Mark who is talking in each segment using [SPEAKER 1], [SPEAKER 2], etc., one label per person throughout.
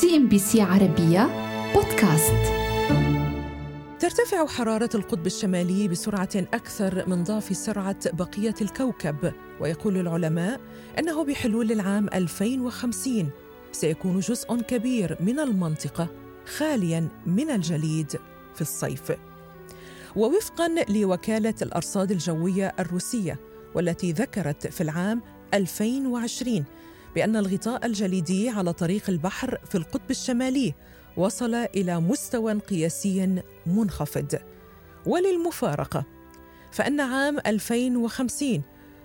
[SPEAKER 1] CNBC عربية بودكاست.
[SPEAKER 2] ترتفع حرارة القطب الشمالي بسرعة أكثر من ضعف سرعة بقية الكوكب ويقول العلماء أنه بحلول العام 2050 سيكون جزء كبير من المنطقة خاليا من الجليد في الصيف. ووفقا لوكالة الأرصاد الجوية الروسية والتي ذكرت في العام 2020 بأن الغطاء الجليدي على طريق البحر في القطب الشمالي وصل إلى مستوى قياسي منخفض. وللمفارقة فإن عام 2050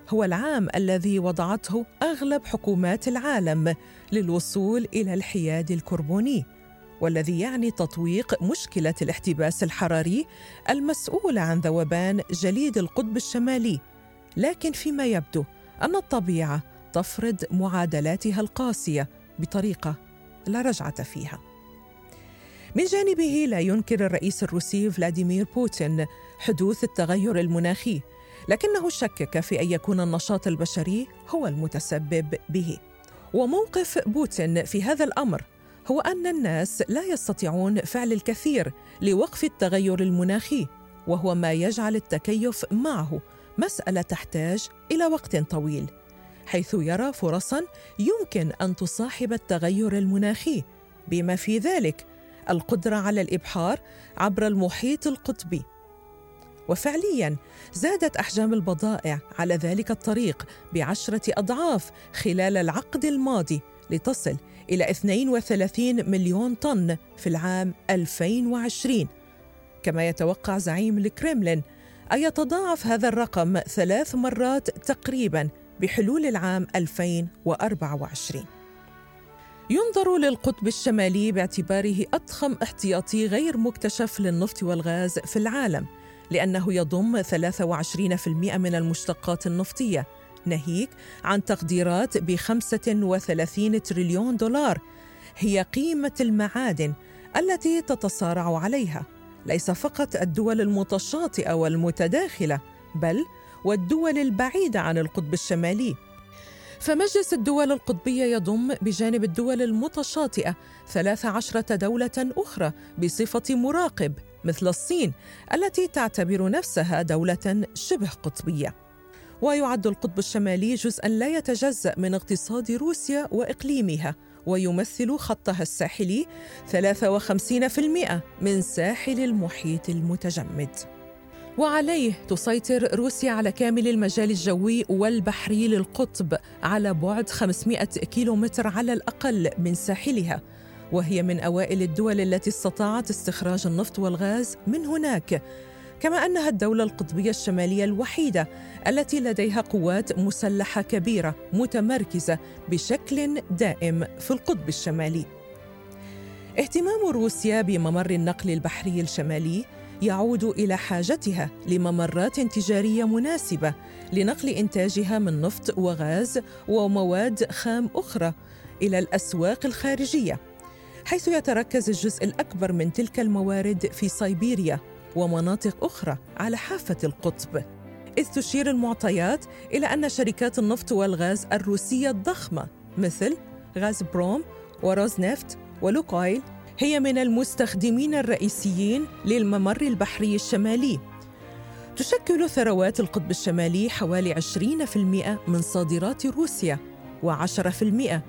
[SPEAKER 2] هو العام الذي وضعته أغلب حكومات العالم للوصول إلى الحياد الكربوني والذي يعني تطويق مشكلة الاحتباس الحراري المسؤول عن ذوبان جليد القطب الشمالي. لكن فيما يبدو أن الطبيعة تفرض معادلاتها القاسية بطريقة لا رجعة فيها. من جانبه لا ينكر الرئيس الروسي فلاديمير بوتين حدوث التغير المناخي لكنه شكك في أن يكون النشاط البشري هو المتسبب به. وموقف بوتين في هذا الأمر هو أن الناس لا يستطيعون فعل الكثير لوقف التغير المناخي وهو ما يجعل التكيف معه مسألة تحتاج إلى وقت طويل. حيث يرى فرصا يمكن أن تصاحب التغير المناخي. بما في ذلك القدرة على الإبحار عبر المحيط القطبي. وفعليا زادت أحجام البضائع على ذلك الطريق بعشرة أضعاف خلال العقد الماضي لتصل إلى 32 مليون طن في العام 2020 كما يتوقع زعيم الكريملين ان يتضاعف هذا الرقم ثلاث مرات تقريبا بحلول العام 2024 ينظر للقطب الشمالي باعتباره أضخم احتياطي غير مكتشف للنفط والغاز في العالم لأنه يضم 23% من المشتقات النفطية ناهيك عن تقديرات ب 35 تريليون دولار. هي قيمة المعادن التي تتصارع عليها ليس فقط الدول المتشاطئة والمتداخلة بل والدول البعيدة عن القطب الشمالي. فمجلس الدول القطبية يضم بجانب الدول المتشاطئة 13 دولة أخرى بصفة مراقب مثل الصين التي تعتبر نفسها دولة شبه قطبية. ويعد القطب الشمالي جزءا لا يتجزأ من اقتصاد روسيا وإقليمها ويمثل خطها الساحلي 53% من ساحل المحيط المتجمد. وعليه تسيطر روسيا على كامل المجال الجوي والبحري للقطب على بعد 500 كيلومتر على الأقل من ساحلها. وهي من أوائل الدول التي استطاعت استخراج النفط والغاز من هناك. كما أنها الدولة القطبية الشمالية الوحيدة التي لديها قوات مسلحة كبيرة متمركزة بشكل دائم في القطب الشمالي. اهتمام روسيا بممر النقل البحري الشمالي يعود إلى حاجتها لممرات تجارية مناسبة لنقل إنتاجها من نفط وغاز ومواد خام أخرى إلى الأسواق الخارجية حيث يتركز الجزء الأكبر من تلك الموارد في سيبيريا ومناطق أخرى على حافة القطب. إذ تشير المعطيات إلى أن شركات النفط والغاز الروسية الضخمة مثل غاز بروم وروزنفت ولوكويل هي من المستخدمين الرئيسيين للممر البحري الشمالي. تشكل ثروات القطب الشمالي حوالي 20% من صادرات روسيا و10%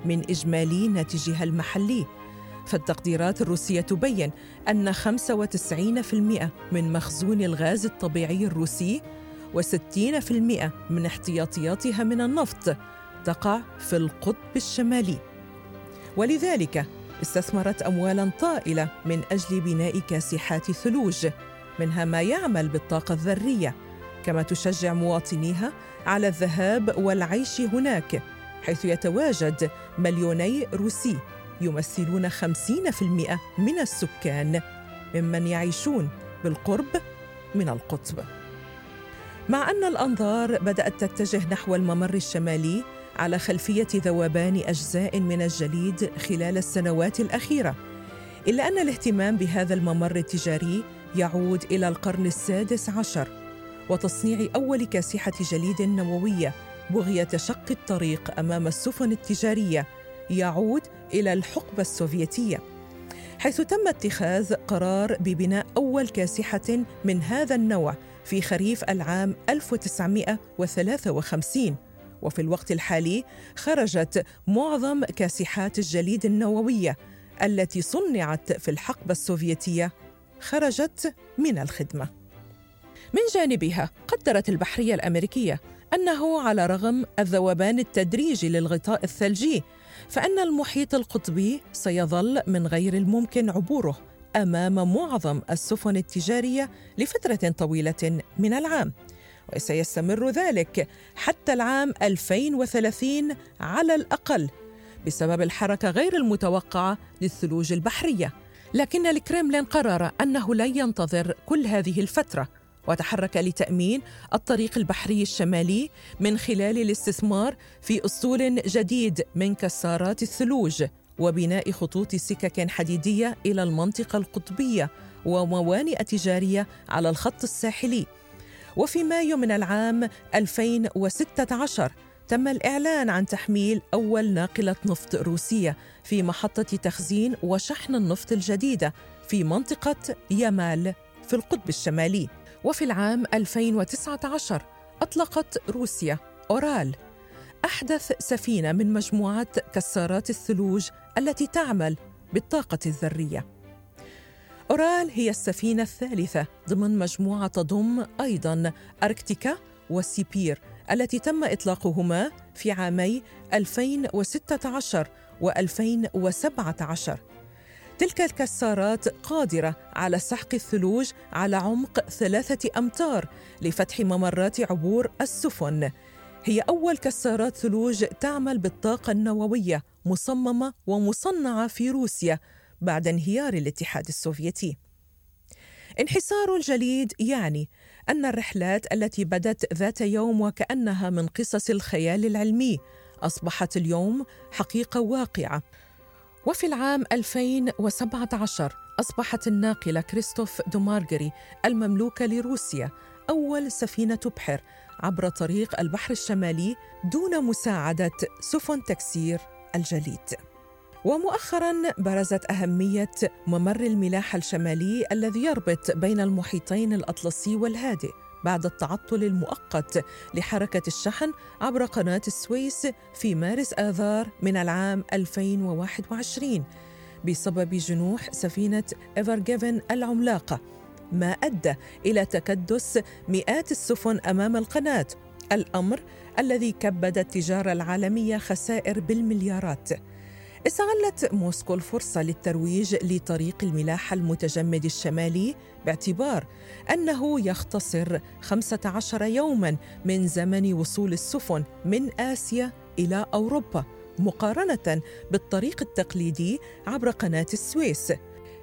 [SPEAKER 2] من إجمالي ناتجها المحلي. فالتقديرات الروسية تبين أن 95% من مخزون الغاز الطبيعي الروسي و60% من احتياطياتها من النفط تقع في القطب الشمالي. ولذلك استثمرت اموالا طائلة من أجل بناء كاسحات ثلوج منها ما يعمل بالطاقة الذرية كما تشجع مواطنيها على الذهاب والعيش هناك حيث يتواجد مليوني روسي يمثلون 50% من السكان ممن يعيشون بالقرب من القطب. مع أن الأنظار بدأت تتجه نحو الممر الشمالي على خلفية ذوبان أجزاء من الجليد خلال السنوات الأخيرة إلا أن الاهتمام بهذا الممر التجاري يعود إلى القرن السادس عشر وتصنيع أول كاسحة جليد نووية بغية شق الطريق أمام السفن التجارية يعود إلى الحقبة السوفيتية حيث تم اتخاذ قرار ببناء أول كاسحة من هذا النوع في خريف العام 1953 وفي الوقت الحالي خرجت معظم كاسحات الجليد النووية التي صنعت في الحقبة السوفيتية خرجت من الخدمة. من جانبها قدرت البحرية الأمريكية أنه على رغم الذوبان التدريجي للغطاء الثلجي فإن المحيط القطبي سيظل من غير الممكن عبوره أمام معظم السفن التجارية لفترة طويلة من العام وسيستمر ذلك حتى العام 2030 على الأقل بسبب الحركة غير المتوقعة للثلوج البحرية. لكن الكرملين قرر أنه لن ينتظر كل هذه الفترة وتحرك لتأمين الطريق البحري الشمالي من خلال الاستثمار في أسطول جديد من كسارات الثلوج وبناء خطوط سكك حديدية إلى المنطقة القطبية وموانئ تجارية على الخط الساحلي. وفي مايو من العام 2016 تم الإعلان عن تحميل أول ناقلة نفط روسية في محطة تخزين وشحن النفط الجديدة في منطقة يامال في القطب الشمالي وفي العام 2019 أطلقت روسيا أورال أحدث سفينة من مجموعة كسارات الثلوج التي تعمل بالطاقة الذرية. أورال هي السفينة الثالثة ضمن مجموعة تضم أيضا أركتيكا وسيبير التي تم إطلاقهما في عامي 2016 و2017 تلك الكسارات قادرة على سحق الثلوج على عمق ثلاثة أمتار لفتح ممرات عبور السفن. هي أول كسارات ثلوج تعمل بالطاقة النووية مصممة ومصنعة في روسيا. بعد انهيار الاتحاد السوفيتي. انحسار الجليد يعني أن الرحلات التي بدت ذات يوم وكأنها من قصص الخيال العلمي أصبحت اليوم حقيقة واقعة. وفي العام 2017 أصبحت الناقلة كريستوف دومارغري المملوكة لروسيا أول سفينة بحر عبر طريق البحر الشمالي دون مساعدة سفن تكسير الجليد. ومؤخرا برزت أهمية ممر الملاحة الشمالي الذي يربط بين المحيطين الأطلسي والهادئ بعد التعطل المؤقت لحركة الشحن عبر قناة السويس في مارس آذار من العام 2021 بسبب جنوح سفينة إيفرجيفن العملاقة ما أدى إلى تكدس مئات السفن أمام القناة الأمر الذي كبد التجاره العالمية خسائر بالمليارات. استغلت موسكو الفرصة للترويج لطريق الملاحة المتجمد الشمالي باعتبار أنه يختصر 15 يوما من زمن وصول السفن من آسيا إلى أوروبا مقارنة بالطريق التقليدي عبر قناة السويس.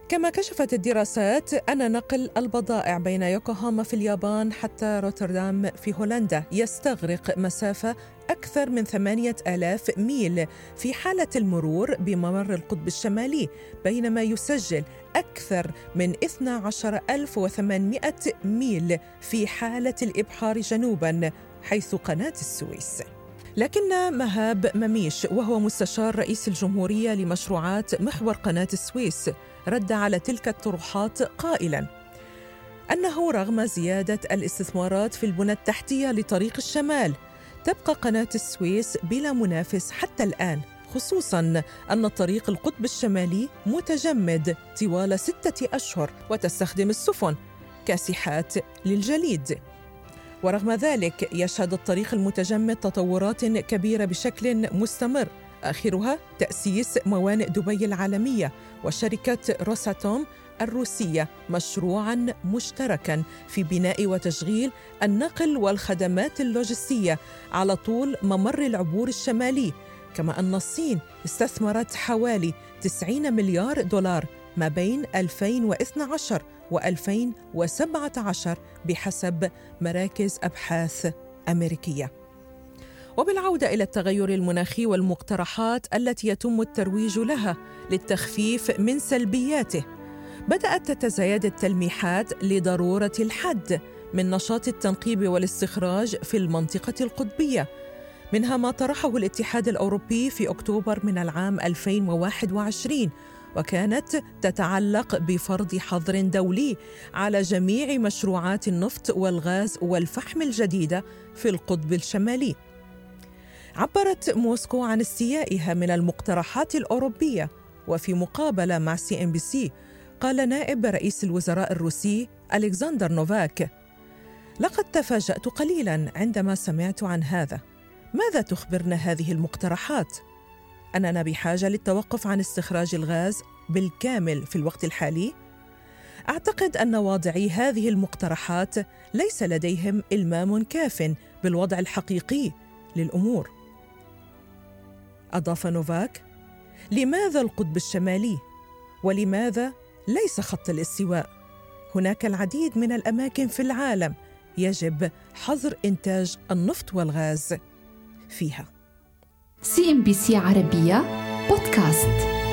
[SPEAKER 2] كما كشفت الدراسات أن نقل البضائع بين يوكوهاما في اليابان حتى روتردام في هولندا يستغرق مسافة أكثر من ثمانية آلاف ميل في حالة المرور بممر القطب الشمالي بينما يسجل أكثر من 12800 ميل في حالة الإبحار جنوباً حيث قناة السويس. لكن مهاب مميش وهو مستشار رئيس الجمهورية لمشروعات محور قناة السويس رد على تلك الطروحات قائلا أنه رغم زيادة الاستثمارات في البنى التحتية لطريق الشمال تبقى قناة السويس بلا منافس حتى الآن خصوصا أن طريق القطب الشمالي متجمد طوال ستة أشهر وتستخدم السفن كاسحات للجليد. ورغم ذلك يشهد الطريق المتجمد تطورات كبيرة بشكل مستمر. آخرها تأسيس موانئ دبي العالمية وشركة روساتوم الروسية مشروعا مشتركا في بناء وتشغيل النقل والخدمات اللوجستية على طول ممر العبور الشمالي. كما أن الصين استثمرت حوالي 90 مليار دولار ما بين 2012 و 2017 بحسب مراكز أبحاث أمريكية. وبالعودة إلى التغير المناخي والمقترحات التي يتم الترويج لها للتخفيف من سلبياته. بدأت تتزايد التلميحات لضرورة الحد من نشاط التنقيب والاستخراج في المنطقة القطبية منها ما طرحه الاتحاد الأوروبي في أكتوبر من العام 2021 وكانت تتعلق بفرض حظر دولي على جميع مشروعات النفط والغاز والفحم الجديدة في القطب الشمالي. عبرت موسكو عن استيائها من المقترحات الأوروبية. وفي مقابلة مع CNBC قال نائب رئيس الوزراء الروسي ألكسندر نوفاك لقد تفاجأت قليلا عندما سمعت عن هذا. ماذا تخبرنا هذه المقترحات؟ أننا بحاجة للتوقف عن استخراج الغاز بالكامل في الوقت الحالي؟ أعتقد أن واضعي هذه المقترحات ليس لديهم إلمام كاف بالوضع الحقيقي للأمور. أضاف نوفاك. لماذا القطب الشمالي؟ ولماذا ليس خط الاستواء؟ هناك العديد من الأماكن في العالم يجب حظر إنتاج النفط والغاز فيها.
[SPEAKER 1] CNBC عربية بودكاست.